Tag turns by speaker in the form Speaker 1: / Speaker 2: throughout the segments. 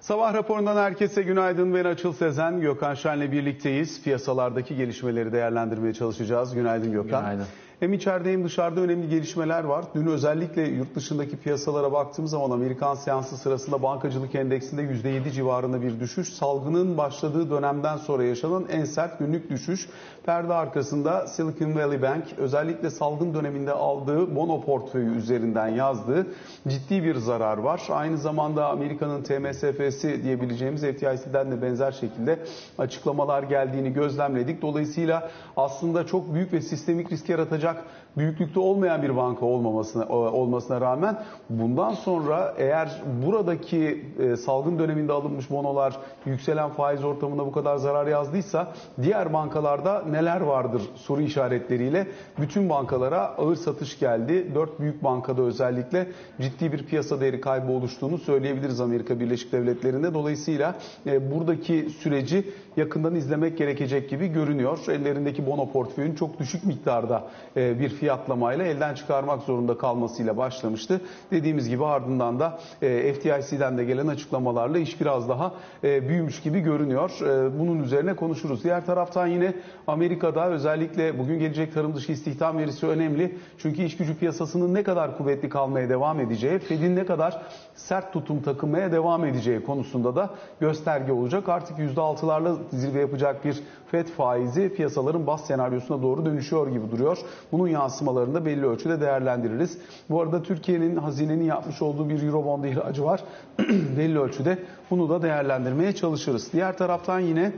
Speaker 1: Sabah raporundan herkese günaydın. Ben Açıl Sezen, Gökhan Şen'le birlikteyiz. Piyasalardaki gelişmeleri değerlendirmeye çalışacağız. Günaydın Gökhan.
Speaker 2: Günaydın.
Speaker 1: Hem içeride hem dışarıda önemli gelişmeler var. Dün özellikle yurt dışındaki piyasalara baktığımız zaman Amerikan seansı sırasında bankacılık endeksinde %7 civarında bir düşüş. Salgının başladığı dönemden sonra yaşanan en sert günlük düşüş. Perde arkasında Silicon Valley Bank özellikle salgın döneminde aldığı bono portföyü üzerinden yazdığı ciddi bir zarar var. Aynı zamanda Amerika'nın TMSF'si diyebileceğimiz FDIC'den de benzer şekilde açıklamalar geldiğini gözlemledik. Dolayısıyla aslında çok büyük ve sistemik risk yaratacak büyüklükte olmayan bir banka olmamasına olmasına rağmen bundan sonra eğer buradaki e, salgın döneminde alınmış bonolar yükselen faiz ortamında bu kadar zarar yazdıysa diğer bankalarda neler vardır soru işaretleriyle bütün bankalara ağır satış geldi. Dört büyük bankada özellikle ciddi bir piyasa değeri kaybı oluştuğunu söyleyebiliriz Amerika Birleşik Devletleri'nde. Dolayısıyla e, buradaki süreci yakından izlemek gerekecek gibi görünüyor. Ellerindeki bono portföyün çok düşük miktarda e, bir fiyatlamayla elden çıkarmak zorunda kalmasıyla başlamıştı. Dediğimiz gibi ardından da e, FDIC'den de gelen açıklamalarla iş biraz daha e, büyümüş gibi görünüyor. Bunun üzerine konuşuruz. Diğer taraftan yine Amerika'da özellikle bugün gelecek tarım dışı istihdam verisi önemli. Çünkü iş gücü piyasasının ne kadar kuvvetli kalmaya devam edeceği, Fed'in ne kadar sert tutum takınmaya devam edeceği konusunda da gösterge olacak. Artık %6'larla zirve yapacak bir FED faizi piyasaların bas senaryosuna doğru dönüşüyor gibi duruyor. Bunun yansımalarını da belli ölçüde değerlendiririz. Bu arada Türkiye'nin hazinenin yapmış olduğu bir Eurobond ihracı var. belli ölçüde bunu da değerlendirmeye çalışırız. Diğer taraftan yine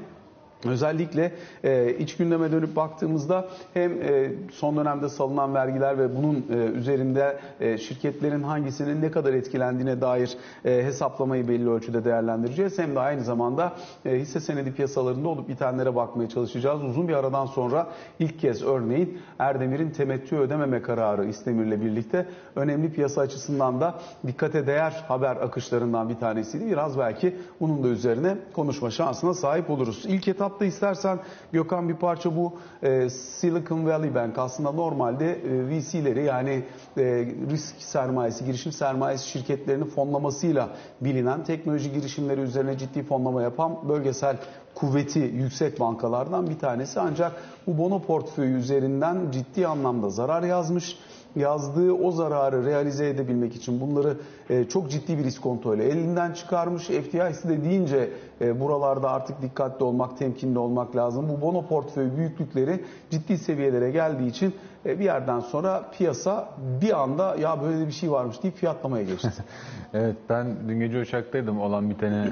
Speaker 1: Özellikle e, iç gündeme dönüp baktığımızda hem e, son dönemde salınan vergiler ve bunun e, üzerinde e, şirketlerin hangisinin ne kadar etkilendiğine dair e, hesaplamayı belli ölçüde değerlendireceğiz. Hem de aynı zamanda e, hisse senedi piyasalarında olup bitenlere bakmaya çalışacağız. Uzun bir aradan sonra ilk kez örneğin Erdemir'in temettü ödememe kararı İstemir'le birlikte önemli piyasa açısından da dikkate değer haber akışlarından bir tanesiydi. Biraz belki bunun da üzerine konuşma şansına sahip oluruz. İlk etap etapta istersen Gökhan bir parça bu e, Silicon Valley Bank aslında normalde e, VC'leri yani e, risk sermayesi, girişim sermayesi şirketlerini fonlamasıyla bilinen teknoloji girişimleri üzerine ciddi fonlama yapan bölgesel kuvveti yüksek bankalardan bir tanesi. Ancak bu bono portföyü üzerinden ciddi anlamda zarar yazmış yazdığı o zararı realize edebilmek için bunları e, çok ciddi bir iskontoyla elinden çıkarmış. FDIC de deyince e, buralarda artık dikkatli olmak, temkinli olmak lazım. Bu bono portföy büyüklükleri ciddi seviyelere geldiği için e, bir yerden sonra piyasa bir anda ya böyle bir şey varmış deyip fiyatlamaya geçti.
Speaker 2: evet ben dün gece uçaktaydım olan biteni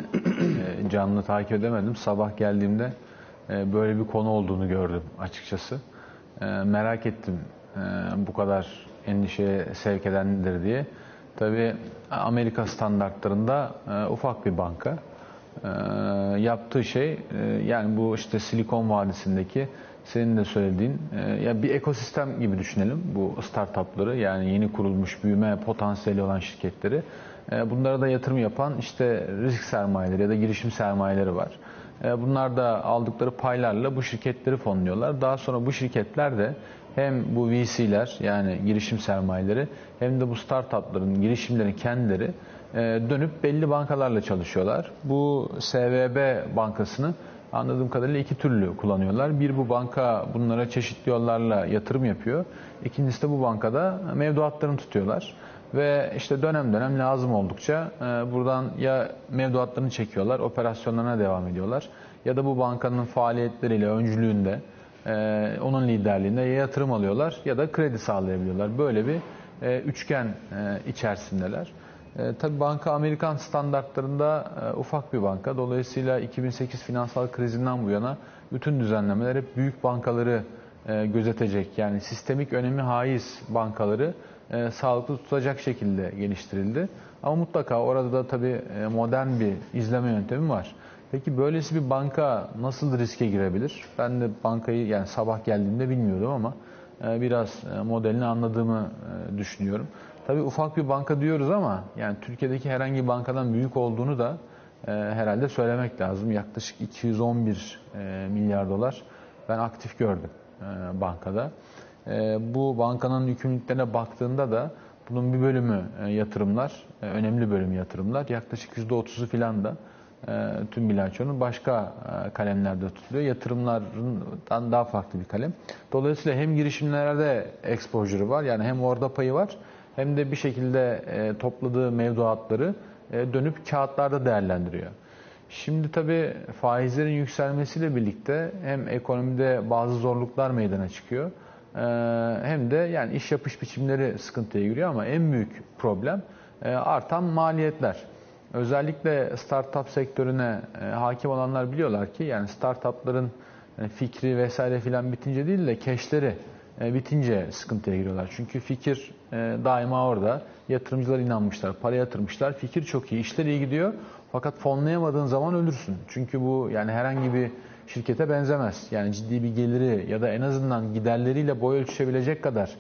Speaker 2: e, canlı takip edemedim. Sabah geldiğimde e, böyle bir konu olduğunu gördüm açıkçası. E, merak ettim e, bu kadar endişeye sevk edendir diye. Tabi Amerika standartlarında e, ufak bir banka. E, yaptığı şey e, yani bu işte Silikon Vadisi'ndeki senin de söylediğin e, ya bir ekosistem gibi düşünelim bu startupları yani yeni kurulmuş büyüme potansiyeli olan şirketleri. E, bunlara da yatırım yapan işte risk sermayeleri ya da girişim sermayeleri var. E, bunlar da aldıkları paylarla bu şirketleri fonluyorlar. Daha sonra bu şirketler de hem bu VC'ler yani girişim sermayeleri hem de bu startupların girişimlerin kendileri e, dönüp belli bankalarla çalışıyorlar. Bu SVB bankasını anladığım kadarıyla iki türlü kullanıyorlar. Bir bu banka bunlara çeşitli yollarla yatırım yapıyor. İkincisi de bu bankada mevduatlarını tutuyorlar. Ve işte dönem dönem lazım oldukça e, buradan ya mevduatlarını çekiyorlar, operasyonlarına devam ediyorlar. Ya da bu bankanın faaliyetleriyle, öncülüğünde e, onun liderliğinde ya yatırım alıyorlar ya da kredi sağlayabiliyorlar. Böyle bir e, üçgen içerisindeler. E, tabii banka Amerikan standartlarında e, ufak bir banka. Dolayısıyla 2008 finansal krizinden bu yana bütün düzenlemeler hep büyük bankaları e, gözetecek. Yani sistemik önemi haiz bankaları e, sağlıklı tutacak şekilde geliştirildi. Ama mutlaka orada da tabii e, modern bir izleme yöntemi var. Peki böylesi bir banka nasıl riske girebilir? Ben de bankayı yani sabah geldiğimde bilmiyordum ama e, biraz e, modelini anladığımı düşünüyorum. Tabii ufak bir banka diyoruz ama yani Türkiye'deki herhangi bir bankadan büyük olduğunu da herhalde söylemek lazım. Yaklaşık 211 milyar dolar ben aktif gördüm bankada. Bu bankanın yükümlülüklerine baktığında da Bunun bir bölümü e, yatırımlar, e, önemli bölümü yatırımlar. Yaklaşık %30'u filan da e, tüm bilançonun başka kalemlerde tutuluyor. Yatırımlardan daha farklı bir kalem. Dolayısıyla hem girişimlerde exposure'ı var yani hem orada payı var hem de bir şekilde topladığı mevduatları dönüp kağıtlarda değerlendiriyor. Şimdi tabii faizlerin yükselmesiyle birlikte hem ekonomide bazı zorluklar meydana çıkıyor hem de yani iş yapış biçimleri sıkıntıya giriyor ama en büyük problem e, artan maliyetler. Özellikle startup sektörüne e, hakim olanlar biliyorlar ki yani startupların e, fikri vesaire filan bitince değil de keşleri bitince sıkıntıya giriyorlar. Çünkü fikir daima orada. Yatırımcılar inanmışlar, para yatırmışlar. Fikir çok iyi, işler iyi gidiyor. Fakat fonlayamadığın zaman ölürsün. Çünkü bu yani herhangi bir şirkete benzemez. Yani ciddi bir geliri ya da en azından giderleriyle boy ölçüşebilecek kadar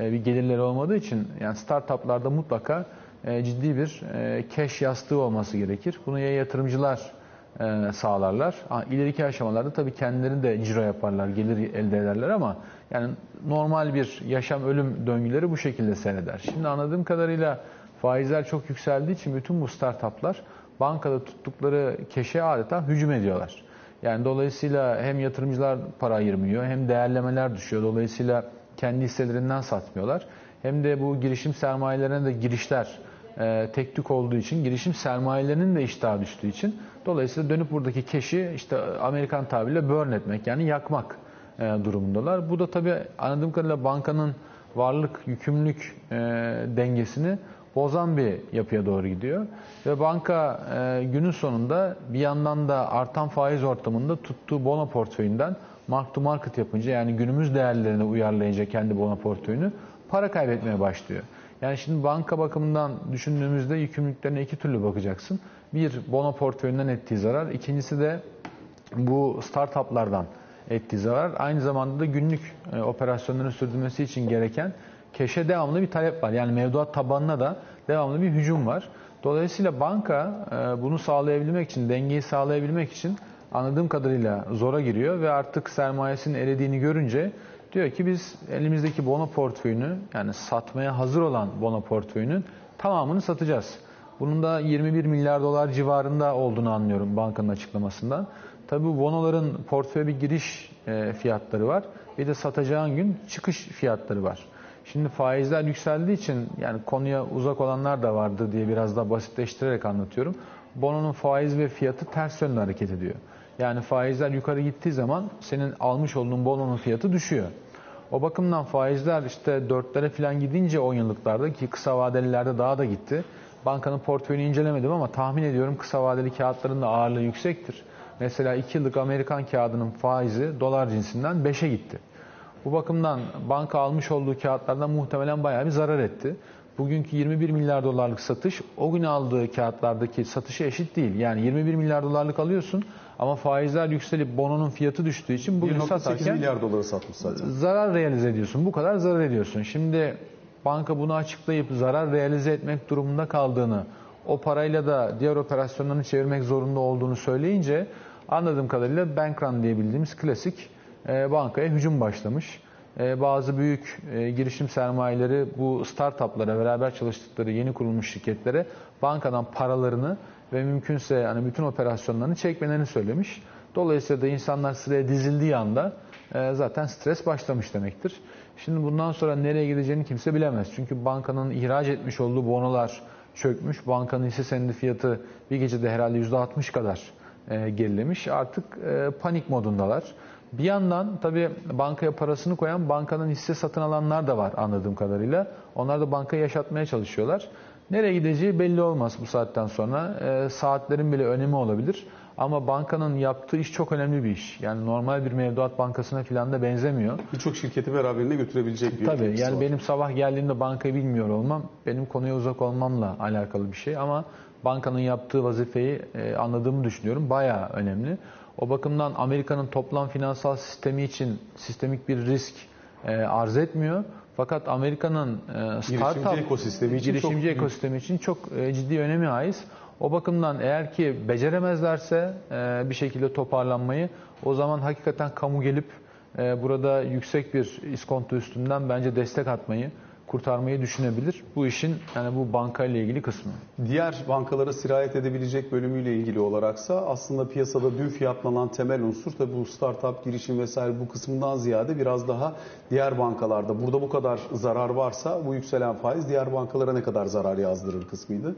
Speaker 2: e, bir gelirleri olmadığı için yani startuplarda mutlaka e, ciddi bir cash yastığı olması gerekir. Bunu ya yatırımcılar e, sağlarlar. İleriki aşamalarda tabii kendileri de ciro yaparlar, gelir elde ederler ama yani normal bir yaşam ölüm döngüleri bu şekilde seyreder. Şimdi anladığım kadarıyla faizler çok yükseldiği için bütün bu startuplar bankada tuttukları keşe adeta hücum ediyorlar. Yani dolayısıyla hem yatırımcılar para ayırmıyor hem değerlemeler düşüyor. Dolayısıyla kendi hisselerinden satmıyorlar. Hem de bu girişim sermayelerine de girişler e, tek tük olduğu için girişim sermayelerinin de iştahı düştüğü için dolayısıyla dönüp buradaki keşi işte Amerikan tabiriyle burn etmek yani yakmak e, durumundalar. Bu da tabii anladığım kadarıyla bankanın varlık yükümlülük e, dengesini bozan bir yapıya doğru gidiyor. Ve banka e, günün sonunda bir yandan da artan faiz ortamında tuttuğu bono portföyünden mark to market yapınca yani günümüz değerlerine uyarlayınca kendi bono portföyünü para kaybetmeye başlıyor. Yani şimdi banka bakımından düşündüğümüzde yükümlülüklerine iki türlü bakacaksın. Bir, bono portföyünden ettiği zarar. İkincisi de bu startuplardan ettiği zarar. Aynı zamanda da günlük e, operasyonların sürdürmesi için gereken keşe devamlı bir talep var. Yani mevduat tabanına da devamlı bir hücum var. Dolayısıyla banka e, bunu sağlayabilmek için, dengeyi sağlayabilmek için anladığım kadarıyla zora giriyor ve artık sermayesinin erediğini görünce diyor ki biz elimizdeki bono portföyünü yani satmaya hazır olan bono portföyünün tamamını satacağız. Bunun da 21 milyar dolar civarında olduğunu anlıyorum bankanın açıklamasından. Tabii bu bonoların portföye bir giriş e, fiyatları var. Bir de satacağın gün çıkış fiyatları var. Şimdi faizler yükseldiği için yani konuya uzak olanlar da vardır diye biraz daha basitleştirerek anlatıyorum. Bononun faiz ve fiyatı ters yönde hareket ediyor. Yani faizler yukarı gittiği zaman senin almış olduğun bononun fiyatı düşüyor. O bakımdan faizler işte dörtlere falan gidince 10 yıllıklarda ki kısa vadelilerde daha da gitti. Bankanın portföyünü incelemedim ama tahmin ediyorum kısa vadeli kağıtların da ağırlığı yüksektir. Mesela 2 yıllık Amerikan kağıdının faizi dolar cinsinden 5'e gitti. Bu bakımdan banka almış olduğu kağıtlardan muhtemelen bayağı bir zarar etti. Bugünkü 21 milyar dolarlık satış o gün aldığı kağıtlardaki satışı eşit değil. Yani 21 milyar dolarlık alıyorsun ama faizler yükselip bononun fiyatı düştüğü için bugün
Speaker 1: 1.8
Speaker 2: satarken
Speaker 1: milyar doları satmış zaten.
Speaker 2: zarar realize ediyorsun. Bu kadar zarar ediyorsun. Şimdi banka bunu açıklayıp zarar realize etmek durumunda kaldığını, o parayla da diğer operasyonlarını çevirmek zorunda olduğunu söyleyince anladığım kadarıyla bank run diye bildiğimiz klasik bankaya hücum başlamış. E, bazı büyük e, girişim sermayeleri bu startuplara beraber çalıştıkları yeni kurulmuş şirketlere bankadan paralarını ve mümkünse hani bütün operasyonlarını çekmelerini söylemiş. Dolayısıyla da insanlar sıraya dizildiği anda e, zaten stres başlamış demektir. Şimdi bundan sonra nereye gideceğini kimse bilemez. Çünkü bankanın ihraç etmiş olduğu bonolar çökmüş. Bankanın hisse senedi fiyatı bir gecede herhalde %60 kadar e, gerilemiş. Artık e, panik modundalar. Bir yandan tabii bankaya parasını koyan bankanın hisse satın alanlar da var anladığım kadarıyla. Onlar da bankayı yaşatmaya çalışıyorlar. Nereye gideceği belli olmaz bu saatten sonra. E, saatlerin bile önemi olabilir. Ama bankanın yaptığı iş çok önemli bir iş. Yani normal bir mevduat bankasına falan da benzemiyor.
Speaker 1: Birçok şirketi beraberinde götürebilecek bir
Speaker 2: Tabii yani
Speaker 1: var.
Speaker 2: benim sabah geldiğimde bankayı bilmiyor olmam benim konuya uzak olmamla alakalı bir şey ama bankanın yaptığı vazifeyi e, anladığımı düşünüyorum. Bayağı önemli. O bakımdan Amerika'nın toplam finansal sistemi için sistemik bir risk e, arz etmiyor. Fakat Amerika'nın e, startup
Speaker 1: ekosistemi için
Speaker 2: girişimci
Speaker 1: çok
Speaker 2: ekosistemi için çok e, ciddi önemi haiz. O bakımdan eğer ki beceremezlerse e, bir şekilde toparlanmayı o zaman hakikaten kamu gelip e, burada yüksek bir iskonto üstünden bence destek atmayı kurtarmayı düşünebilir. Bu işin yani bu banka ile ilgili kısmı.
Speaker 1: Diğer bankalara sirayet edebilecek bölümüyle ilgili olaraksa aslında piyasada dün fiyatlanan temel unsur tabii bu startup girişim vesaire bu kısmından ziyade biraz daha diğer bankalarda burada bu kadar zarar varsa bu yükselen faiz diğer bankalara ne kadar zarar yazdırır kısmıydı.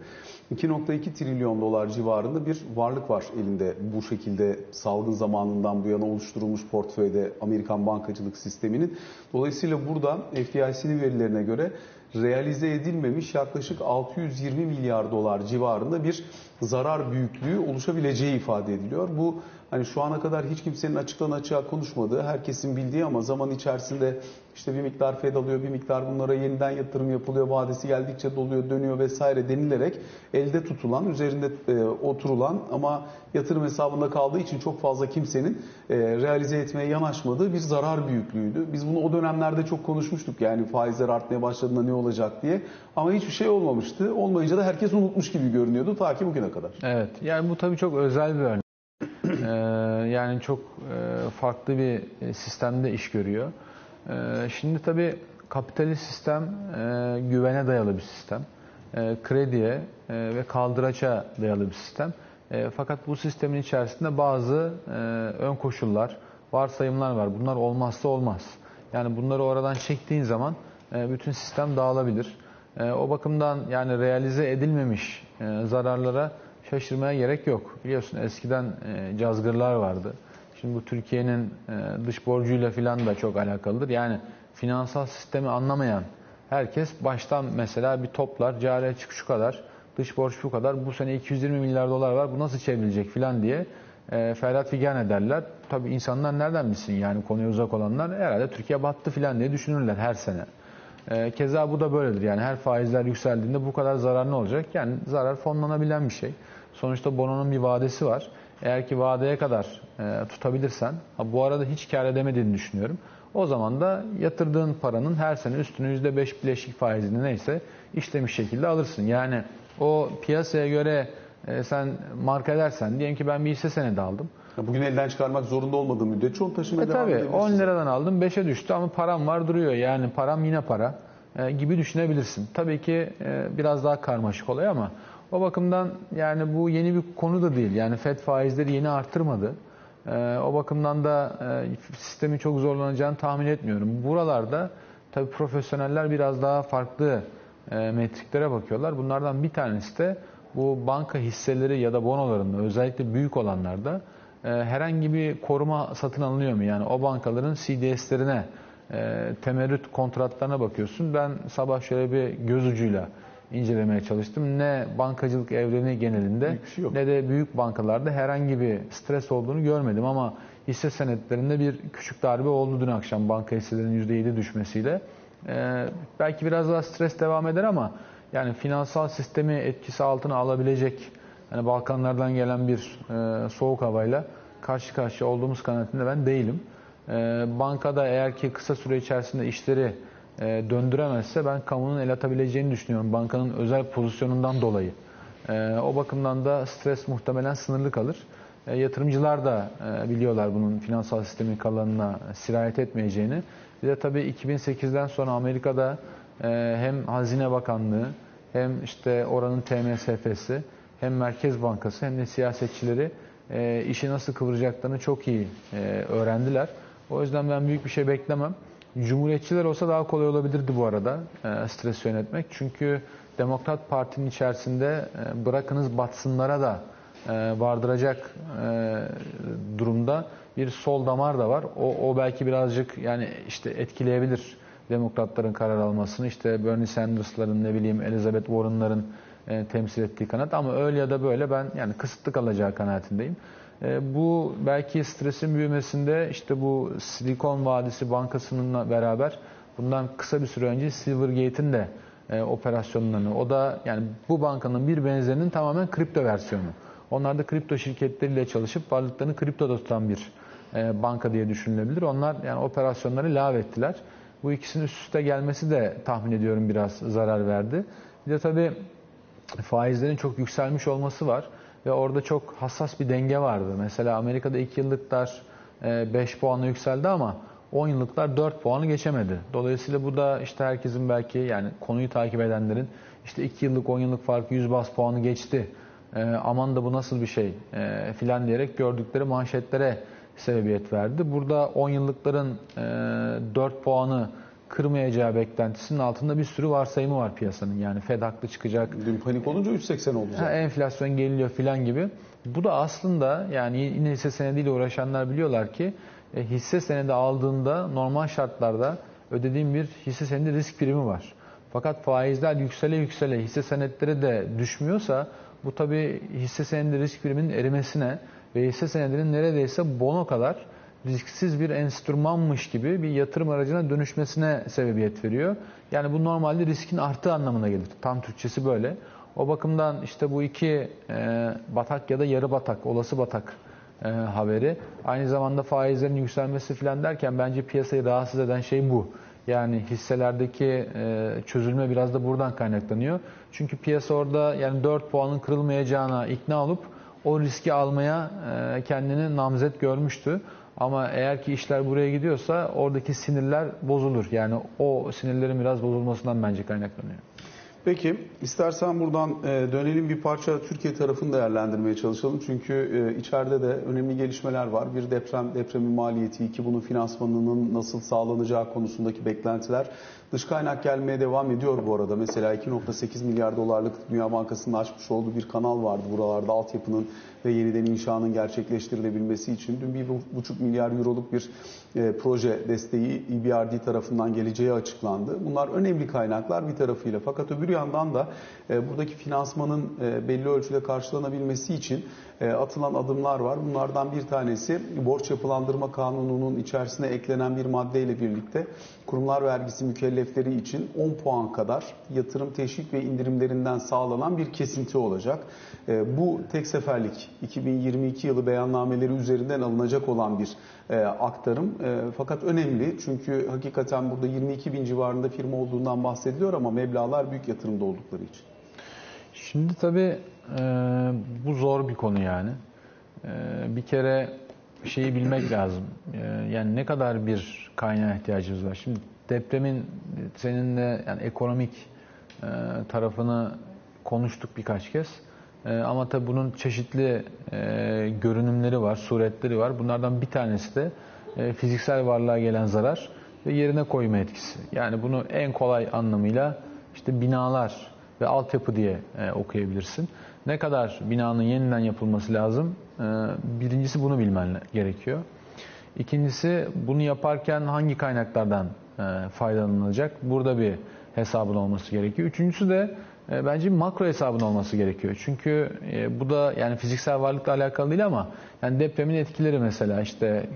Speaker 1: 2.2 trilyon dolar civarında bir varlık var elinde bu şekilde salgın zamanından bu yana oluşturulmuş portföyde Amerikan bankacılık sisteminin. Dolayısıyla burada FDIC'nin verilerine göre realize edilmemiş yaklaşık 620 milyar dolar civarında bir zarar büyüklüğü oluşabileceği ifade ediliyor. Bu hani şu ana kadar hiç kimsenin açıktan açığa konuşmadığı, herkesin bildiği ama zaman içerisinde işte bir miktar fed alıyor, bir miktar bunlara yeniden yatırım yapılıyor, vadesi geldikçe doluyor, dönüyor vesaire denilerek elde tutulan, üzerinde e, oturulan ama yatırım hesabında kaldığı için çok fazla kimsenin e, realize etmeye yanaşmadığı bir zarar büyüklüğüydü. Biz bunu o dönemlerde çok konuşmuştuk yani faizler artmaya başladığında ne olacak diye ama hiçbir şey olmamıştı. Olmayınca da herkes unutmuş gibi görünüyordu ta ki bugüne kadar.
Speaker 2: Evet yani bu tabii çok özel bir örnek. Ee, yani çok e, farklı bir sistemde iş görüyor. Ee, şimdi tabii kapitalist sistem e, güvene dayalı bir sistem. E, krediye e, ve kaldıraça dayalı bir sistem. E, fakat bu sistemin içerisinde bazı e, ön koşullar, varsayımlar var. Bunlar olmazsa olmaz. Yani bunları oradan çektiğin zaman e, bütün sistem dağılabilir. E, o bakımdan yani realize edilmemiş e, zararlara şaşırmaya gerek yok. Biliyorsun eskiden e, cazgırlar vardı. Şimdi bu Türkiye'nin e, dış borcuyla filan da çok alakalıdır. Yani finansal sistemi anlamayan herkes baştan mesela bir toplar, cari açık şu kadar, dış borç bu kadar, bu sene 220 milyar dolar var, bu nasıl çevrilecek filan diye e, ferhat figan ederler. Tabii insanlar nereden bilsin yani konuya uzak olanlar herhalde Türkiye battı filan diye düşünürler her sene. E, keza bu da böyledir yani her faizler yükseldiğinde bu kadar zarar ne olacak? Yani zarar fonlanabilen bir şey. Sonuçta bononun bir vadesi var. Eğer ki vadeye kadar e, tutabilirsen, ha, bu arada hiç kar edemediğini düşünüyorum. O zaman da yatırdığın paranın her sene üstünü %5 bileşik faizini neyse işlemiş şekilde alırsın. Yani o piyasaya göre e, sen marka edersen, diyelim ki ben bir hisse senedi aldım.
Speaker 1: Bugün elden çıkarmak zorunda olmadığım müddetçe onu taşımaya
Speaker 2: E
Speaker 1: devam
Speaker 2: tabii
Speaker 1: edebilirsin.
Speaker 2: 10 liradan aldım 5'e düştü ama param var duruyor. Yani param yine para e, gibi düşünebilirsin. Tabii ki e, biraz daha karmaşık olay ama o bakımdan yani bu yeni bir konu da değil. Yani FED faizleri yeni arttırmadı. E, o bakımdan da e, sistemin çok zorlanacağını tahmin etmiyorum. Buralarda tabii profesyoneller biraz daha farklı e, metriklere bakıyorlar. Bunlardan bir tanesi de bu banka hisseleri ya da bonolarında özellikle büyük olanlarda e, herhangi bir koruma satın alınıyor mu? Yani o bankaların CDS'lerine, e, temerrüt kontratlarına bakıyorsun. Ben sabah şöyle bir göz ucuyla incelemeye çalıştım. Ne bankacılık evreni genelinde
Speaker 1: şey
Speaker 2: ne de büyük bankalarda herhangi bir stres olduğunu görmedim ama hisse senetlerinde bir küçük darbe oldu dün akşam banka hisselerinin %7 düşmesiyle. Ee, belki biraz daha stres devam eder ama yani finansal sistemi etkisi altına alabilecek hani Balkanlardan gelen bir e, soğuk havayla karşı karşıya olduğumuz kanaatinde ben değilim. Ee, bankada eğer ki kısa süre içerisinde işleri e, döndüremezse ben kamunun el atabileceğini düşünüyorum bankanın özel pozisyonundan dolayı. Ee, o bakımdan da stres muhtemelen sınırlı kalır. E, yatırımcılar da e, biliyorlar bunun finansal sistemin kalanına sirayet etmeyeceğini. Bir de tabii 2008'den sonra Amerika'da e, hem Hazine Bakanlığı hem işte oranın TMSF'si hem Merkez Bankası hem de siyasetçileri e, işi nasıl kıvıracaklarını çok iyi e, öğrendiler. O yüzden ben büyük bir şey beklemem. Cumhuriyetçiler olsa daha kolay olabilirdi bu arada e, stres yönetmek. Çünkü Demokrat Parti'nin içerisinde e, bırakınız batsınlara da e, vardıracak durumda bir sol damar da var. O, o belki birazcık yani işte etkileyebilir demokratların karar almasını. İşte Bernie Sanders'ların ne bileyim Elizabeth Warren'ların temsil ettiği kanat ama öyle ya da böyle ben yani kısıtlı kalacağı kanaatindeyim. E, bu belki stresin büyümesinde işte bu Silikon Vadisi Bankası'nınla beraber bundan kısa bir süre önce Silvergate'in de e, operasyonlarını o da yani bu bankanın bir benzerinin tamamen kripto versiyonu. Onlar da kripto şirketleriyle çalışıp varlıklarını kriptoda tutan bir e, banka diye düşünülebilir. Onlar yani operasyonları lağvettiler. Bu ikisinin üst üste gelmesi de tahmin ediyorum biraz zarar verdi. Bir de tabii faizlerin çok yükselmiş olması var ve orada çok hassas bir denge vardı. Mesela Amerika'da 2 yıllıklar 5 puanla yükseldi ama 10 yıllıklar 4 puanı geçemedi. Dolayısıyla bu da işte herkesin belki yani konuyu takip edenlerin işte 2 yıllık 10 yıllık farkı 100 bas puanı geçti. E, aman da bu nasıl bir şey e, filan diyerek gördükleri manşetlere sebebiyet verdi. Burada 10 yıllıkların e, 4 puanı kırmayacağı beklentisinin altında bir sürü varsayımı var piyasanın. Yani Fed haklı çıkacak,
Speaker 1: Dün panik olunca 3.80 oldu
Speaker 2: Ha,
Speaker 1: zaten.
Speaker 2: enflasyon geliyor filan gibi. Bu da aslında yani yine hisse senediyle uğraşanlar biliyorlar ki e, hisse senedi aldığında normal şartlarda ödediğim bir hisse senedi risk primi var. Fakat faizler yüksele yüksele hisse senetleri de düşmüyorsa bu tabi hisse senedi risk priminin erimesine ve hisse senedinin neredeyse bono kadar risksiz bir enstrümanmış gibi bir yatırım aracına dönüşmesine sebebiyet veriyor. Yani bu normalde riskin arttığı anlamına gelir. Tam Türkçesi böyle. O bakımdan işte bu iki e, batak ya da yarı batak, olası batak e, haberi. Aynı zamanda faizlerin yükselmesi falan derken bence piyasayı rahatsız eden şey bu. Yani hisselerdeki e, çözülme biraz da buradan kaynaklanıyor. Çünkü piyasa orada yani 4 puanın kırılmayacağına ikna olup o riski almaya e, kendini namzet görmüştü. Ama eğer ki işler buraya gidiyorsa oradaki sinirler bozulur. Yani o sinirlerin biraz bozulmasından bence kaynaklanıyor.
Speaker 1: Peki istersen buradan e, dönelim bir parça Türkiye tarafını değerlendirmeye çalışalım. Çünkü e, içeride de önemli gelişmeler var. Bir deprem, depremin maliyeti, iki bunun finansmanının nasıl sağlanacağı konusundaki beklentiler. Dış kaynak gelmeye devam ediyor bu arada. Mesela 2.8 milyar dolarlık Dünya Bankası'nın açmış olduğu bir kanal vardı buralarda altyapının ve yeniden inşanın gerçekleştirilebilmesi için. Dün 1,5 milyar euroluk bir e, proje desteği EBRD tarafından geleceği açıklandı. Bunlar önemli kaynaklar bir tarafıyla. Fakat öbür yandan da e, buradaki finansmanın e, belli ölçüde karşılanabilmesi için atılan adımlar var. Bunlardan bir tanesi borç yapılandırma kanununun içerisine eklenen bir maddeyle birlikte kurumlar vergisi mükellefleri için 10 puan kadar yatırım teşvik ve indirimlerinden sağlanan bir kesinti olacak. E, bu tek seferlik 2022 yılı beyannameleri üzerinden alınacak olan bir e, aktarım. E, fakat önemli çünkü hakikaten burada 22 bin civarında firma olduğundan bahsediliyor ama meblağlar büyük yatırımda oldukları için.
Speaker 2: Şimdi tabii e, bu zor bir konu yani. E, bir kere şeyi bilmek lazım. E, yani ne kadar bir kaynağa ihtiyacımız var. Şimdi depremin seninle yani ekonomik e, tarafını konuştuk birkaç kez. E, ama tabii bunun çeşitli e, görünümleri var, suretleri var. Bunlardan bir tanesi de e, fiziksel varlığa gelen zarar ve yerine koyma etkisi. Yani bunu en kolay anlamıyla işte binalar ve altyapı diye e, okuyabilirsin. Ne kadar binanın yeniden yapılması lazım? E, birincisi bunu bilmen gerekiyor. İkincisi bunu yaparken hangi kaynaklardan e, faydalanılacak? Burada bir hesabın olması gerekiyor. Üçüncüsü de bence makro hesabın olması gerekiyor. Çünkü bu da yani fiziksel varlıkla alakalı değil ama yani depremin etkileri mesela işte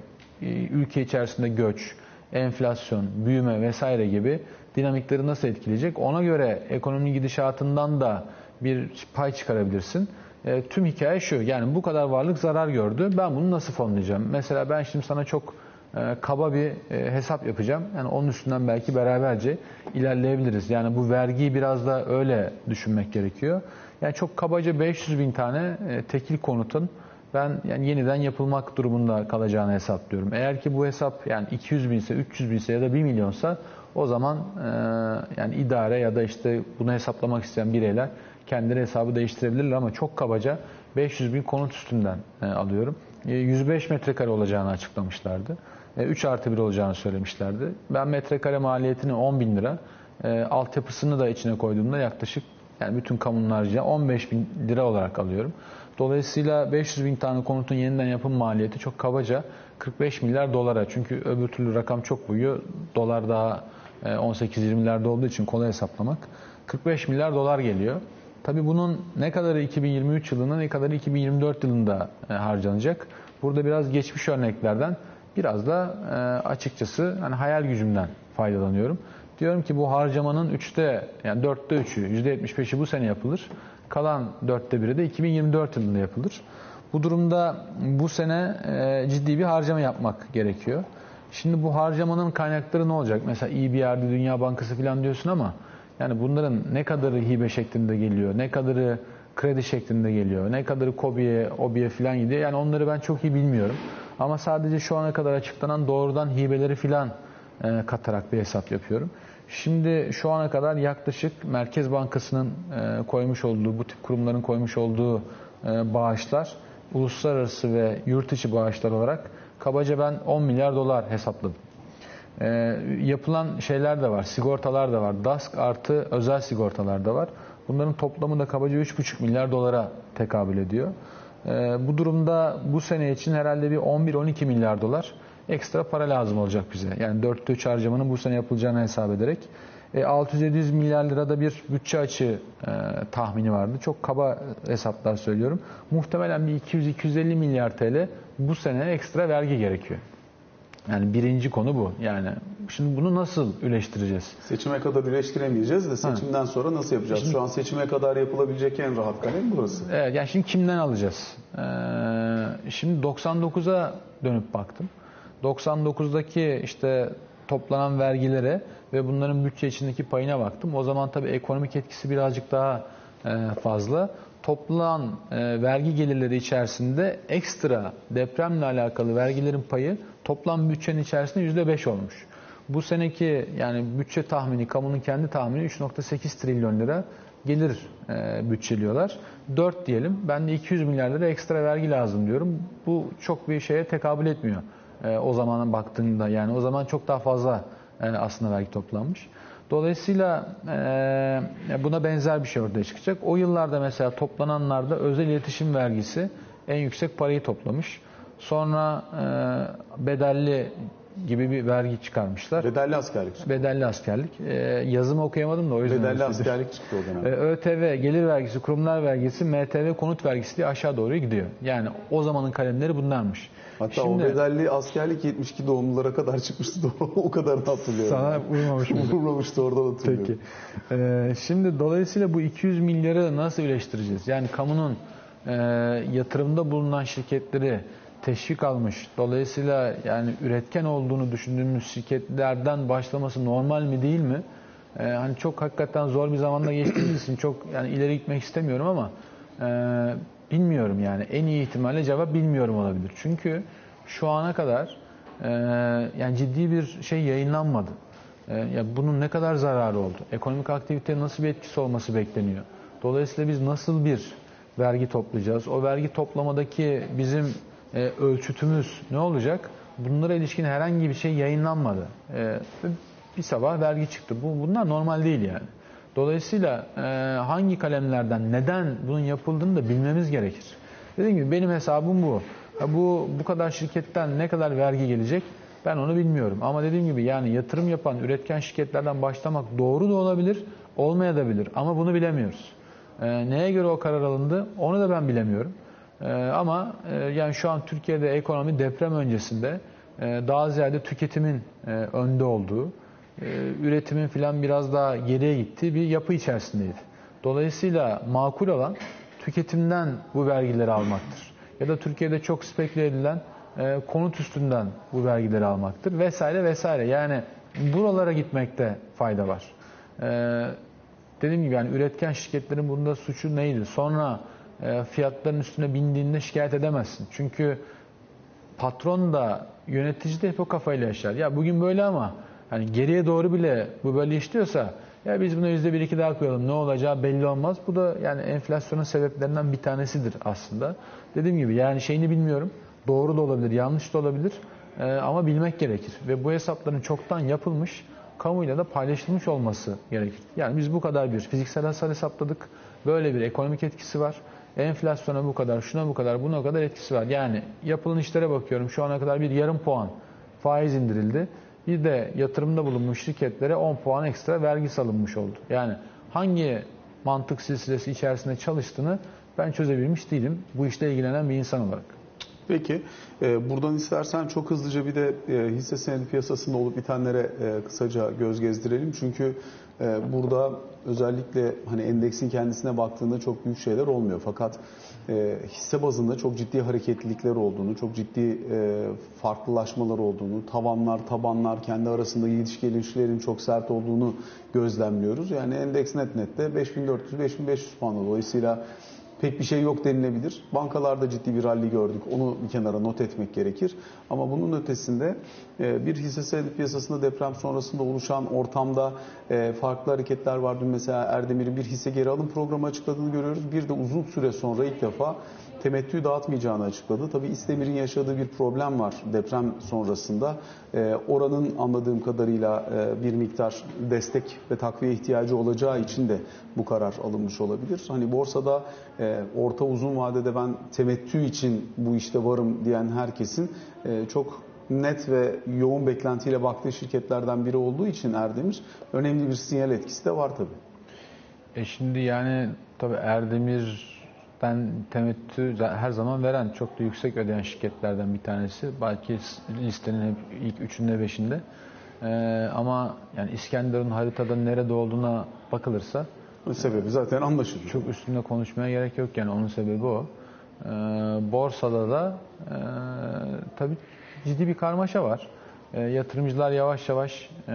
Speaker 2: ülke içerisinde göç, enflasyon, büyüme vesaire gibi dinamikleri nasıl etkileyecek? Ona göre ekonominin gidişatından da bir pay çıkarabilirsin. E, tüm hikaye şu, yani bu kadar varlık zarar gördü, ben bunu nasıl fonlayacağım? Mesela ben şimdi sana çok e, kaba bir e, hesap yapacağım. Yani onun üstünden belki beraberce ilerleyebiliriz. Yani bu vergiyi biraz da öyle düşünmek gerekiyor. Yani çok kabaca 500 bin tane e, tekil konutun ben yani yeniden yapılmak durumunda kalacağını hesaplıyorum. Eğer ki bu hesap yani 200 binse, 300 binse ya da 1 milyonsa o zaman e, yani idare ya da işte bunu hesaplamak isteyen bireyler kendileri hesabı değiştirebilirler ama çok kabaca 500 bin konut üstünden e, alıyorum. E, 105 metrekare olacağını açıklamışlardı. E, 3 artı 1 olacağını söylemişlerdi. Ben metrekare maliyetini 10 bin lira, e, altyapısını da içine koyduğumda yaklaşık yani bütün kamunun harcı 15 bin lira olarak alıyorum. Dolayısıyla 500 bin tane konutun yeniden yapım maliyeti çok kabaca 45 milyar dolara. Çünkü öbür türlü rakam çok büyüyor. Dolar daha 18-20'lerde olduğu için kolay hesaplamak. 45 milyar dolar geliyor. Tabii bunun ne kadarı 2023 yılında ne kadarı 2024 yılında harcanacak. Burada biraz geçmiş örneklerden biraz da açıkçası hani hayal gücümden faydalanıyorum. Diyorum ki bu harcamanın 3'te yani 4'te 3'ü %75'i bu sene yapılır. Kalan 4'te 1'i de 2024 yılında yapılır. Bu durumda bu sene ciddi bir harcama yapmak gerekiyor. Şimdi bu harcamanın kaynakları ne olacak? Mesela EBRD, Dünya Bankası falan diyorsun ama yani bunların ne kadarı hibe şeklinde geliyor, ne kadarı kredi şeklinde geliyor, ne kadarı KOBİ'ye, OBİ'ye falan gidiyor. Yani onları ben çok iyi bilmiyorum. Ama sadece şu ana kadar açıklanan doğrudan hibeleri filan e, katarak bir hesap yapıyorum. Şimdi şu ana kadar yaklaşık Merkez Bankası'nın e, koymuş olduğu, bu tip kurumların koymuş olduğu e, bağışlar, uluslararası ve yurt içi bağışlar olarak kabaca ben 10 milyar dolar hesapladım. E, yapılan şeyler de var, sigortalar da var. DASK artı özel sigortalar da var. Bunların toplamı da kabaca 3,5 milyar dolara tekabül ediyor. E, bu durumda bu sene için herhalde bir 11-12 milyar dolar ekstra para lazım olacak bize. Yani 4'te 3 harcamanın bu sene yapılacağını hesap ederek. E, 600-700 milyar lirada bir bütçe açığı e, tahmini vardı. Çok kaba hesaplar söylüyorum. Muhtemelen bir 200-250 milyar TL bu sene ekstra vergi gerekiyor. Yani birinci konu bu. Yani şimdi bunu nasıl üleştireceğiz?
Speaker 1: Seçime kadar üleştiremeyeceğiz de seçimden sonra nasıl yapacağız? Şu an seçime kadar yapılabilecek en rahat kalem burası.
Speaker 2: Evet, yani şimdi kimden alacağız? Ee, şimdi 99'a dönüp baktım. 99'daki işte toplanan vergilere ve bunların bütçe içindeki payına baktım. O zaman tabii ekonomik etkisi birazcık daha e, fazla. Toplanan e, vergi gelirleri içerisinde ekstra depremle alakalı vergilerin payı toplam bütçenin içerisinde %5 olmuş. Bu seneki yani bütçe tahmini, kamunun kendi tahmini 3.8 trilyon lira gelir e, bütçeliyorlar. 4 diyelim. Ben de 200 milyar lira ekstra vergi lazım diyorum. Bu çok bir şeye tekabül etmiyor. E, o zamana baktığında yani o zaman çok daha fazla e, aslında vergi toplanmış. Dolayısıyla e, buna benzer bir şey ortaya çıkacak. O yıllarda mesela toplananlarda özel iletişim vergisi en yüksek parayı toplamış. Sonra e, bedelli gibi bir vergi çıkarmışlar.
Speaker 1: Bedelli askerlik.
Speaker 2: Bedelli askerlik. E, yazımı okuyamadım da o yüzden.
Speaker 1: Bedelli askerlik çıktı o dönem.
Speaker 2: E, ÖTV, gelir vergisi, kurumlar vergisi, MTV, konut vergisi diye aşağı doğru gidiyor. Yani o zamanın kalemleri bunlarmış.
Speaker 1: Hatta o bedelli askerlik 72 doğumlulara kadar çıkmıştı. o kadar da hatırlıyorum.
Speaker 2: Sana uymamış mı?
Speaker 1: Vurmamıştı oradan hatırlıyorum.
Speaker 2: Peki. Ee, şimdi dolayısıyla bu 200 milyarı nasıl birleştireceğiz? Yani kamunun e, yatırımda bulunan şirketleri teşvik almış. Dolayısıyla yani üretken olduğunu düşündüğümüz şirketlerden başlaması normal mi değil mi? Ee, hani çok hakikaten zor bir zamanda geçtiğimiz için çok yani ileri gitmek istemiyorum ama e, bilmiyorum yani en iyi ihtimalle cevap bilmiyorum olabilir. Çünkü şu ana kadar e, yani ciddi bir şey yayınlanmadı. E, ya bunun ne kadar zararı oldu? Ekonomik aktiviteye nasıl bir etkisi olması bekleniyor? Dolayısıyla biz nasıl bir vergi toplayacağız? O vergi toplamadaki bizim e, ölçütümüz ne olacak? Bunlara ilişkin herhangi bir şey yayınlanmadı. E, bir sabah vergi çıktı. Bu bunlar normal değil yani. Dolayısıyla e, hangi kalemlerden neden bunun yapıldığını da bilmemiz gerekir. Dediğim gibi benim hesabım bu. Ya bu bu kadar şirketten ne kadar vergi gelecek ben onu bilmiyorum. Ama dediğim gibi yani yatırım yapan üretken şirketlerden başlamak doğru da olabilir, olmayabilir. Ama bunu bilemiyoruz. E, neye göre o karar alındı onu da ben bilemiyorum. E, ama e, yani şu an Türkiye'de ekonomi deprem öncesinde e, daha ziyade tüketimin e, önde olduğu, üretimin filan biraz daha geriye gittiği bir yapı içerisindeydi. Dolayısıyla makul olan tüketimden bu vergileri almaktır. Ya da Türkiye'de çok speküle edilen konut üstünden bu vergileri almaktır vesaire vesaire. Yani buralara gitmekte fayda var. Dediğim gibi yani üretken şirketlerin bunda suçu neydi? Sonra e, fiyatların üstüne bindiğinde şikayet edemezsin. Çünkü patron da yönetici de hep o kafayla yaşar. Ya bugün böyle ama hani geriye doğru bile bu böyle işliyorsa ya biz buna yüzde bir iki daha koyalım ne olacağı belli olmaz. Bu da yani enflasyonun sebeplerinden bir tanesidir aslında. Dediğim gibi yani şeyini bilmiyorum. Doğru da olabilir, yanlış da olabilir. Ee, ama bilmek gerekir. Ve bu hesapların çoktan yapılmış, kamuyla da paylaşılmış olması gerekir. Yani biz bu kadar bir fiziksel hasar hesapladık. Böyle bir ekonomik etkisi var. Enflasyona bu kadar, şuna bu kadar, buna kadar etkisi var. Yani yapılan işlere bakıyorum. Şu ana kadar bir yarım puan faiz indirildi. Bir de yatırımda bulunmuş şirketlere 10 puan ekstra vergi salınmış oldu. Yani hangi mantık silsilesi içerisinde çalıştığını ben çözebilmiş değilim. Bu işle ilgilenen bir insan olarak.
Speaker 1: Peki e, buradan istersen çok hızlıca bir de e, hisse senedi piyasasında olup bitenlere e, kısaca göz gezdirelim. Çünkü burada özellikle hani endeksin kendisine baktığında çok büyük şeyler olmuyor. Fakat hisse bazında çok ciddi hareketlilikler olduğunu, çok ciddi farklılaşmalar olduğunu, tavanlar, tabanlar kendi arasında gidiş gelişlerin çok sert olduğunu gözlemliyoruz. Yani endeks net nette 5400-5500 puan. Dolayısıyla pek bir şey yok denilebilir. Bankalarda ciddi bir rally gördük. Onu bir kenara not etmek gerekir. Ama bunun ötesinde e, bir hisse senedi piyasasında deprem sonrasında oluşan ortamda e, farklı hareketler var. Dün mesela Erdemir'in bir hisse geri alım programı açıkladığını görüyoruz. Bir de uzun süre sonra ilk defa temettü dağıtmayacağını açıkladı. Tabii İstemir'in yaşadığı bir problem var deprem sonrasında. E, oranın anladığım kadarıyla e, bir miktar destek ve takviye ihtiyacı olacağı için de bu karar alınmış olabilir. Hani borsada e, orta uzun vadede ben temettü için bu işte varım diyen herkesin e, çok net ve yoğun beklentiyle baktığı şirketlerden biri olduğu için Erdemir önemli bir sinyal etkisi de var tabii.
Speaker 2: E şimdi yani tabii Erdemir'den temettü her zaman veren, çok da yüksek ödeyen şirketlerden bir tanesi. Belki listenin ilk üçünde beşinde. Ee, ama yani İskenderun haritada nerede olduğuna bakılırsa
Speaker 1: sebebi zaten anlaşılıyor.
Speaker 2: Çok üstünde konuşmaya gerek yok yani onun sebebi o. Ee, borsada da e, tabii ciddi bir karmaşa var. E, yatırımcılar yavaş yavaş e,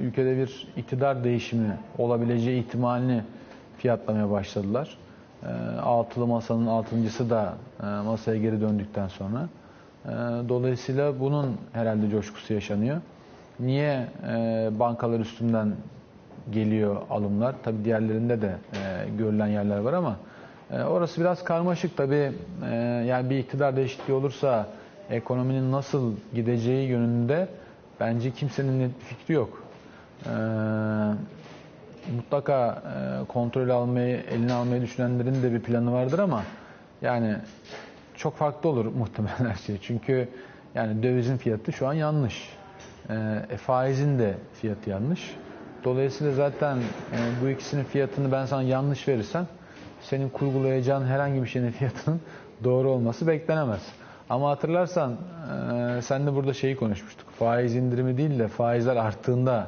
Speaker 2: ülkede bir iktidar değişimi olabileceği ihtimalini fiyatlamaya başladılar. E, altılı masanın altıncısı da e, masaya geri döndükten sonra. E, dolayısıyla bunun herhalde coşkusu yaşanıyor. Niye e, bankalar üstünden geliyor alımlar? Tabi diğerlerinde de e, görülen yerler var ama e, orası biraz karmaşık tabi. E, yani bir iktidar değişikliği olursa ekonominin nasıl gideceği yönünde bence kimsenin net bir fikri yok. Ee, mutlaka e, kontrol almayı, eline almayı düşünenlerin de bir planı vardır ama yani çok farklı olur muhtemelen her şey. Çünkü yani dövizin fiyatı şu an yanlış. E, faizin de fiyatı yanlış. Dolayısıyla zaten e, bu ikisinin fiyatını ben sana yanlış verirsem senin kurgulayacağın herhangi bir şeyin fiyatının doğru olması beklenemez. Ama hatırlarsan e, sen de burada şeyi konuşmuştuk. Faiz indirimi değil de faizler arttığında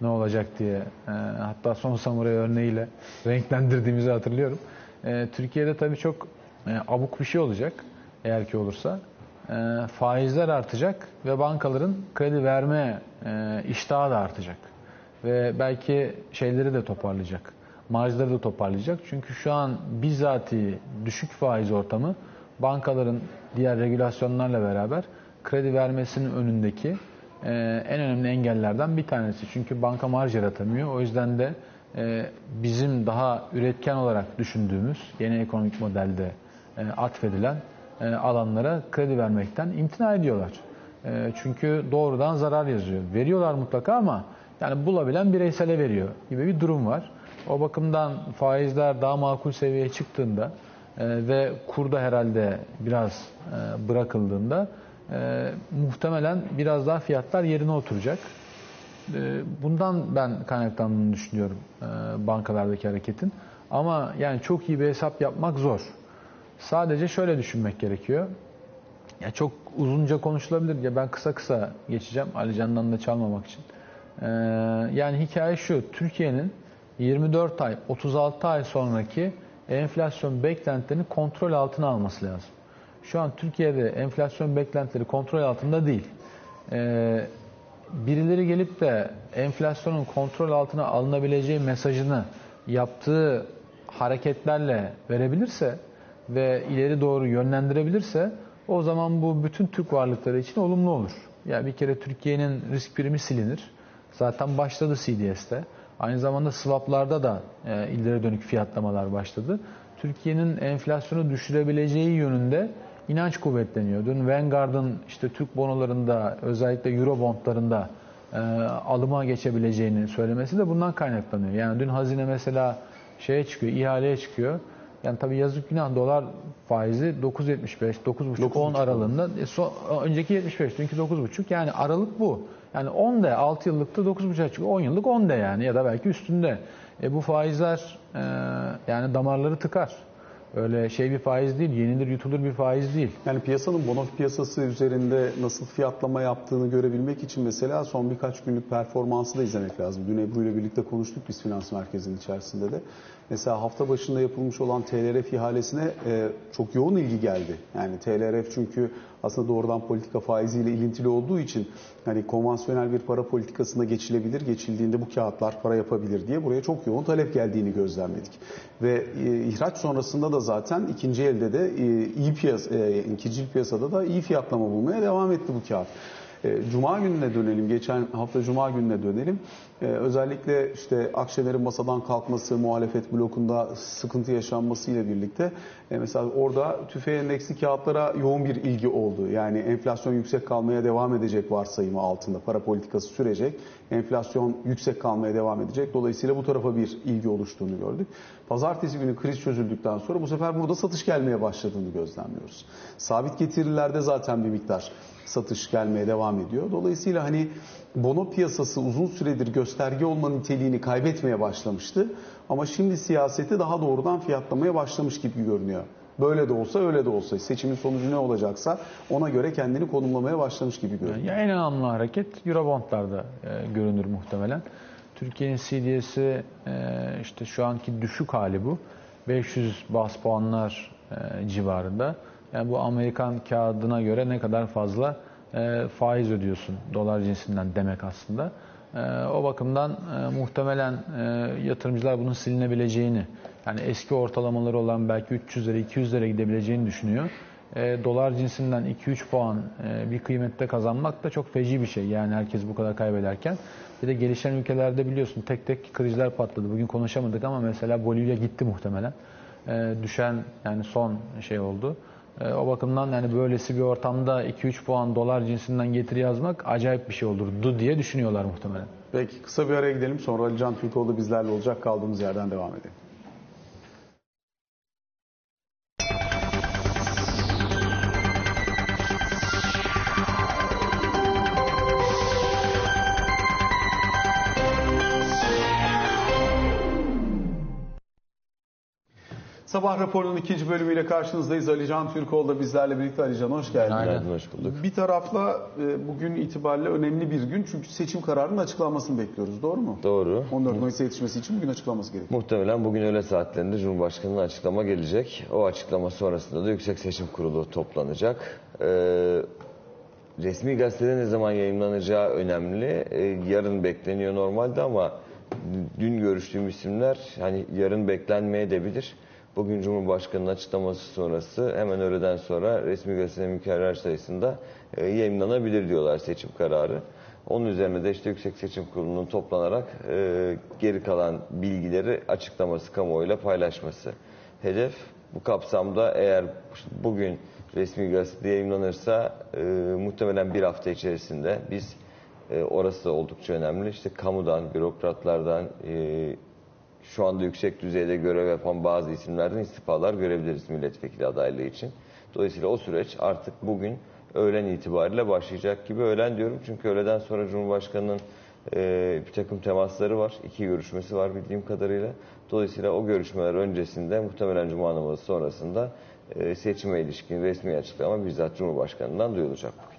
Speaker 2: ne olacak diye. E, hatta son samuray örneğiyle renklendirdiğimizi hatırlıyorum. E, Türkiye'de tabii çok e, abuk bir şey olacak eğer ki olursa. E, faizler artacak ve bankaların kredi verme e, iştahı da artacak. Ve belki şeyleri de toparlayacak. Marjları da toparlayacak. Çünkü şu an bizzati düşük faiz ortamı bankaların diğer regülasyonlarla beraber kredi vermesinin önündeki e, en önemli engellerden bir tanesi. Çünkü banka marj yaratamıyor. O yüzden de e, bizim daha üretken olarak düşündüğümüz yeni ekonomik modelde e, atfedilen alanlara kredi vermekten imtina ediyorlar. Çünkü doğrudan zarar yazıyor. Veriyorlar mutlaka ama yani bulabilen bireysele veriyor gibi bir durum var. O bakımdan faizler daha makul seviyeye çıktığında e, ve kurda herhalde biraz e, bırakıldığında e, muhtemelen biraz daha fiyatlar yerine oturacak. E, bundan ben kaynaklandığını düşünüyorum bankalardaki hareketin. Ama yani çok iyi bir hesap yapmak zor. Sadece şöyle düşünmek gerekiyor. Ya çok uzunca konuşulabilir. Ya ben kısa kısa geçeceğim Ali Can'dan da çalmamak için. Ee, yani hikaye şu. Türkiye'nin 24 ay, 36 ay sonraki enflasyon beklentilerini kontrol altına alması lazım. Şu an Türkiye'de enflasyon beklentileri kontrol altında değil. Ee, birileri gelip de enflasyonun kontrol altına alınabileceği mesajını yaptığı hareketlerle verebilirse ve ileri doğru yönlendirebilirse o zaman bu bütün Türk varlıkları için olumlu olur. Yani bir kere Türkiye'nin risk primi silinir. Zaten başladı CDS'te. Aynı zamanda swaplarda da e, ileri dönük fiyatlamalar başladı. Türkiye'nin enflasyonu düşürebileceği yönünde inanç kuvvetleniyor. Dün Vanguard'ın işte Türk bonolarında özellikle Euro bondlarında e, alıma geçebileceğini söylemesi de bundan kaynaklanıyor. Yani dün hazine mesela şeye çıkıyor, ihaleye çıkıyor. Yani tabii yazık günah dolar faizi 9.75, 9.5-10 aralığında. E, so, önceki 75, dünkü 9.5. Yani aralık bu. Yani 10 de 6 yıllıkta 9.5'a çıkıyor. 10 yıllık 10 de yani ya da belki üstünde. E, bu faizler e, yani damarları tıkar. Öyle şey bir faiz değil, yenilir yutulur bir faiz değil.
Speaker 1: Yani piyasanın bono piyasası üzerinde nasıl fiyatlama yaptığını görebilmek için mesela son birkaç günlük performansı da izlemek lazım. Dün Ebru ile birlikte konuştuk biz finans merkezinin içerisinde de. Mesela hafta başında yapılmış olan TLRF ihalesine e, çok yoğun ilgi geldi. Yani TLRF çünkü aslında doğrudan politika faiziyle ilintili olduğu için hani konvansiyonel bir para politikasına geçilebilir, geçildiğinde bu kağıtlar para yapabilir diye buraya çok yoğun talep geldiğini gözlemledik. Ve e, ihraç sonrasında da zaten ikinci elde de e, iyi piyasa, e, ikinci piyasada da iyi fiyatlama bulmaya devam etti bu kağıt. E, Cuma gününe dönelim. Geçen hafta Cuma gününe dönelim. E, özellikle işte Akşener'in masadan kalkması, muhalefet blokunda sıkıntı yaşanması ile birlikte e, mesela orada tüfe endeksli kağıtlara yoğun bir ilgi oldu. Yani enflasyon yüksek kalmaya devam edecek varsayımı altında para politikası sürecek. Enflasyon yüksek kalmaya devam edecek. Dolayısıyla bu tarafa bir ilgi oluştuğunu gördük. Pazartesi günü kriz çözüldükten sonra bu sefer burada satış gelmeye başladığını gözlemliyoruz. Sabit getirilerde zaten bir miktar satış gelmeye devam ediyor. Dolayısıyla hani bono piyasası uzun süredir gösterge olma niteliğini kaybetmeye başlamıştı. Ama şimdi siyaseti daha doğrudan fiyatlamaya başlamış gibi görünüyor. Böyle de olsa öyle de olsa seçimin sonucu ne olacaksa ona göre kendini konumlamaya başlamış gibi görünüyor.
Speaker 2: Ya en önemli hareket Eurobondlarda e, görünür muhtemelen. Türkiye'nin CDS'i e, işte şu anki düşük hali bu. 500 bas puanlar e, civarında. Yani bu Amerikan kağıdına göre ne kadar fazla e, faiz ödüyorsun dolar cinsinden demek aslında. E, o bakımdan e, muhtemelen yatırımcılar bunun silinebileceğini, yani eski ortalamaları olan belki 300 lira 200 lira gidebileceğini düşünüyor. Dolar cinsinden 2-3 puan bir kıymette kazanmak da çok feci bir şey. Yani herkes bu kadar kaybederken. Bir de gelişen ülkelerde biliyorsun tek tek krizler patladı. Bugün konuşamadık ama mesela Bolivya gitti muhtemelen. Düşen yani son şey oldu. E, o bakımdan yani böylesi bir ortamda 2-3 puan dolar cinsinden getiri yazmak acayip bir şey olurdu diye düşünüyorlar muhtemelen.
Speaker 1: Peki kısa bir araya gidelim sonra Ali Can Türkoğlu bizlerle olacak kaldığımız yerden devam edelim. Sabah raporunun ikinci bölümüyle karşınızdayız. Ali Can Türkoğlu da bizlerle birlikte. Ali Can hoş geldin.
Speaker 3: Günaydın, hoş bulduk.
Speaker 1: Bir tarafla e, bugün itibariyle önemli bir gün çünkü seçim kararının açıklanmasını bekliyoruz. Doğru mu?
Speaker 3: Doğru.
Speaker 1: 14 Mayıs'a yetişmesi için bugün açıklanması gerekiyor.
Speaker 3: Muhtemelen bugün öğle saatlerinde Cumhurbaşkanı'nın açıklama gelecek. O açıklama sonrasında da Yüksek Seçim Kurulu toplanacak. Ee, resmi gazetede ne zaman yayınlanacağı önemli. Ee, yarın bekleniyor normalde ama dün görüştüğüm isimler hani yarın beklenmeye de bilir. Bugün Cumhurbaşkanı'nın açıklaması sonrası hemen öğleden sonra resmi gazetenin mükerrer sayısında e, yayınlanabilir diyorlar seçim kararı. Onun üzerine de işte Yüksek Seçim Kurulu'nun toplanarak e, geri kalan bilgileri açıklaması, kamuoyuyla paylaşması. Hedef bu kapsamda eğer bugün resmi gazetede yayınlanırsa e, muhtemelen bir hafta içerisinde biz e, orası oldukça önemli. İşte kamudan, bürokratlardan, e, şu anda yüksek düzeyde görev yapan bazı isimlerden istifalar görebiliriz milletvekili adaylığı için. Dolayısıyla o süreç artık bugün öğlen itibariyle başlayacak gibi. Öğlen diyorum çünkü öğleden sonra Cumhurbaşkanı'nın e, bir takım temasları var. iki görüşmesi var bildiğim kadarıyla. Dolayısıyla o görüşmeler öncesinde muhtemelen Cuma namazı sonrasında e, seçime ilişkin resmi açıklama bizzat Cumhurbaşkanı'ndan duyulacak bugün.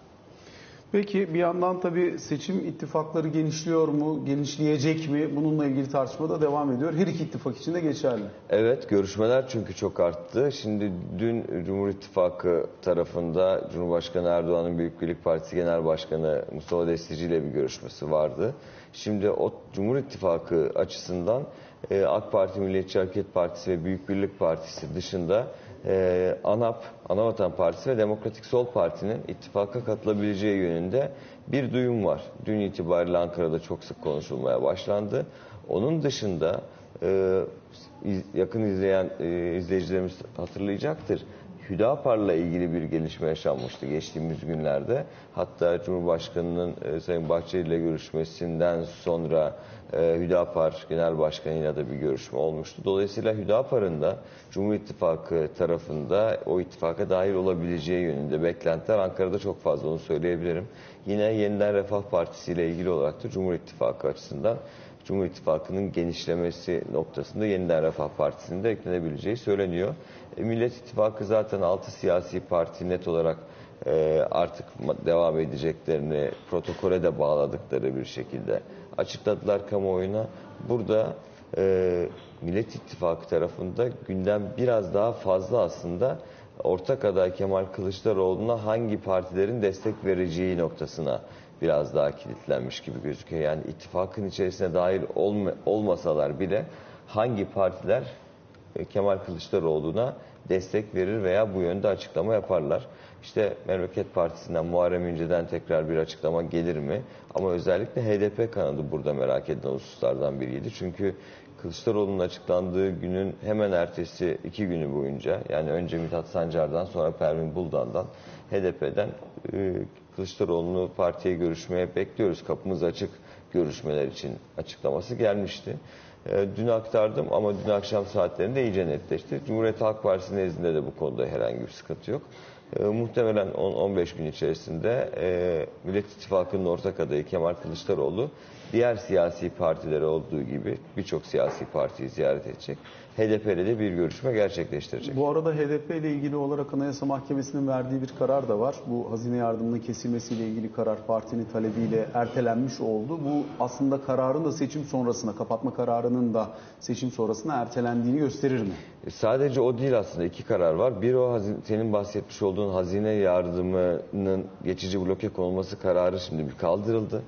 Speaker 1: Peki bir yandan tabii seçim ittifakları genişliyor mu, genişleyecek mi? Bununla ilgili tartışma da devam ediyor. Her iki ittifak için de geçerli.
Speaker 3: Evet görüşmeler çünkü çok arttı. Şimdi dün Cumhur İttifakı tarafında Cumhurbaşkanı Erdoğan'ın Büyük Birlik Partisi Genel Başkanı Mustafa Destici ile bir görüşmesi vardı. Şimdi o Cumhur İttifakı açısından e, AK Parti, Milliyetçi Hareket Partisi ve Büyük Birlik Partisi dışında e, ANAP, Anavatan Partisi ve Demokratik Sol Parti'nin ittifaka katılabileceği yönünde bir duyum var. Dün itibariyle Ankara'da çok sık konuşulmaya başlandı. Onun dışında e, yakın izleyen e, izleyicilerimiz hatırlayacaktır. Hüdapar'la ilgili bir gelişme yaşanmıştı geçtiğimiz günlerde. Hatta Cumhurbaşkanı'nın e, Sayın Bahçeli ile görüşmesinden sonra Hüdapar Genel Başkanı'yla da bir görüşme olmuştu. Dolayısıyla Hüdapar'ın da Cumhur İttifakı tarafında o ittifaka dahil olabileceği yönünde beklentiler Ankara'da çok fazla onu söyleyebilirim. Yine Yeniden Refah Partisi ile ilgili olarak da Cumhur İttifakı açısından Cumhur İttifakı'nın genişlemesi noktasında Yeniden Refah Partisi'nin de eklenebileceği söyleniyor. E, Millet İttifakı zaten 6 siyasi parti net olarak e, artık devam edeceklerini protokole de bağladıkları bir şekilde açıkladılar kamuoyuna. Burada e, Millet İttifakı tarafında gündem biraz daha fazla aslında ortak aday Kemal Kılıçdaroğlu'na hangi partilerin destek vereceği noktasına biraz daha kilitlenmiş gibi gözüküyor. Yani ittifakın içerisine dahil olma, olmasalar bile hangi partiler e, Kemal Kılıçdaroğlu'na destek verir veya bu yönde açıklama yaparlar. İşte Memleket Partisi'nden Muharrem İnce'den tekrar bir açıklama gelir mi? Ama özellikle HDP kanadı burada merak edilen hususlardan biriydi. Çünkü Kılıçdaroğlu'nun açıklandığı günün hemen ertesi iki günü boyunca yani önce Mithat Sancar'dan sonra Pervin Buldan'dan HDP'den e, Kılıçdaroğlu'nu partiye görüşmeye bekliyoruz. Kapımız açık görüşmeler için açıklaması gelmişti. E, Dün aktardım ama dün akşam saatlerinde iyice netleşti. Cumhuriyet Halk Partisi nezdinde de bu konuda herhangi bir sıkıntı yok. E, muhtemelen 10-15 gün içerisinde e, Millet İttifakı'nın ortak adayı Kemal Kılıçdaroğlu diğer siyasi partilere olduğu gibi birçok siyasi partiyi ziyaret edecek. HDP ile de bir görüşme gerçekleştirecek.
Speaker 1: Bu arada HDP ile ilgili olarak Anayasa Mahkemesi'nin verdiği bir karar da var. Bu hazine yardımının kesilmesiyle ilgili karar partinin talebiyle ertelenmiş oldu. Bu aslında kararın da seçim sonrasına, kapatma kararının da seçim sonrasına ertelendiğini gösterir mi?
Speaker 3: E, Sadece o değil aslında iki karar var. Bir o hazine, senin bahsetmiş olduğun hazine yardımının geçici bloke konulması kararı şimdi bir kaldırıldı.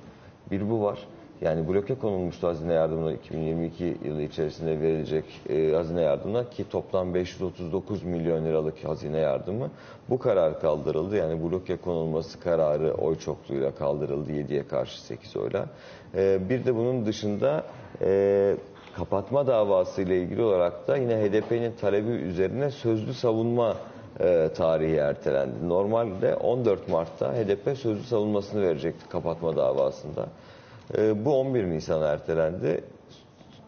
Speaker 3: Bir bu var. Yani bloke konulmuştu hazine yardımına 2022 yılı içerisinde verilecek e, hazine yardımına ki toplam 539 milyon liralık hazine yardımı. Bu karar kaldırıldı. Yani bloke konulması kararı oy çokluğuyla kaldırıldı 7'ye karşı 8 oyla. E, bir de bunun dışında e, kapatma davası ile ilgili olarak da yine HDP'nin talebi üzerine sözlü savunma e, tarihi ertelendi. Normalde 14 Mart'ta HDP sözlü savunmasını verecekti kapatma davasında. E, bu 11 Nisan'a ertelendi.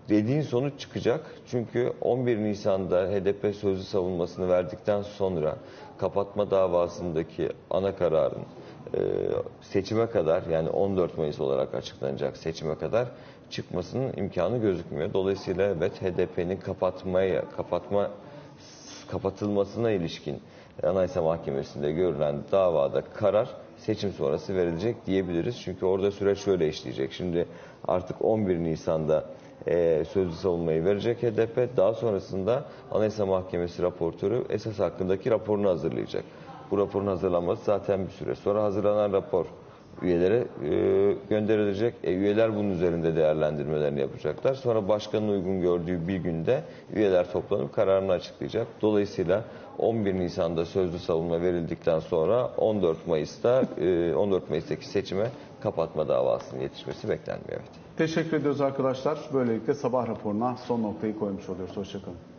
Speaker 3: Dediğin sonuç çıkacak. Çünkü 11 Nisan'da HDP sözlü savunmasını verdikten sonra kapatma davasındaki ana kararın e, seçime kadar yani 14 Mayıs olarak açıklanacak seçime kadar çıkmasının imkanı gözükmüyor. Dolayısıyla evet HDP'nin kapatmaya kapatma kapatılmasına ilişkin Anayasa Mahkemesi'nde görülen davada karar seçim sonrası verilecek diyebiliriz. Çünkü orada süreç şöyle işleyecek. Şimdi artık 11 Nisan'da e, sözlü savunmayı verecek HDP. Daha sonrasında Anayasa Mahkemesi raportörü esas hakkındaki raporunu hazırlayacak. Bu raporun hazırlanması zaten bir süre sonra hazırlanan rapor üyelere e, gönderilecek. E, üyeler bunun üzerinde değerlendirmelerini yapacaklar. Sonra başkanın uygun gördüğü bir günde üyeler toplanıp kararını açıklayacak. Dolayısıyla 11 Nisan'da sözlü savunma verildikten sonra 14 Mayıs'ta e, 14 Mayıs'taki seçime kapatma davasının yetişmesi beklenmiyor. Evet.
Speaker 1: Teşekkür ediyoruz arkadaşlar. Böylelikle sabah raporuna son noktayı koymuş oluyoruz. Hoşçakalın.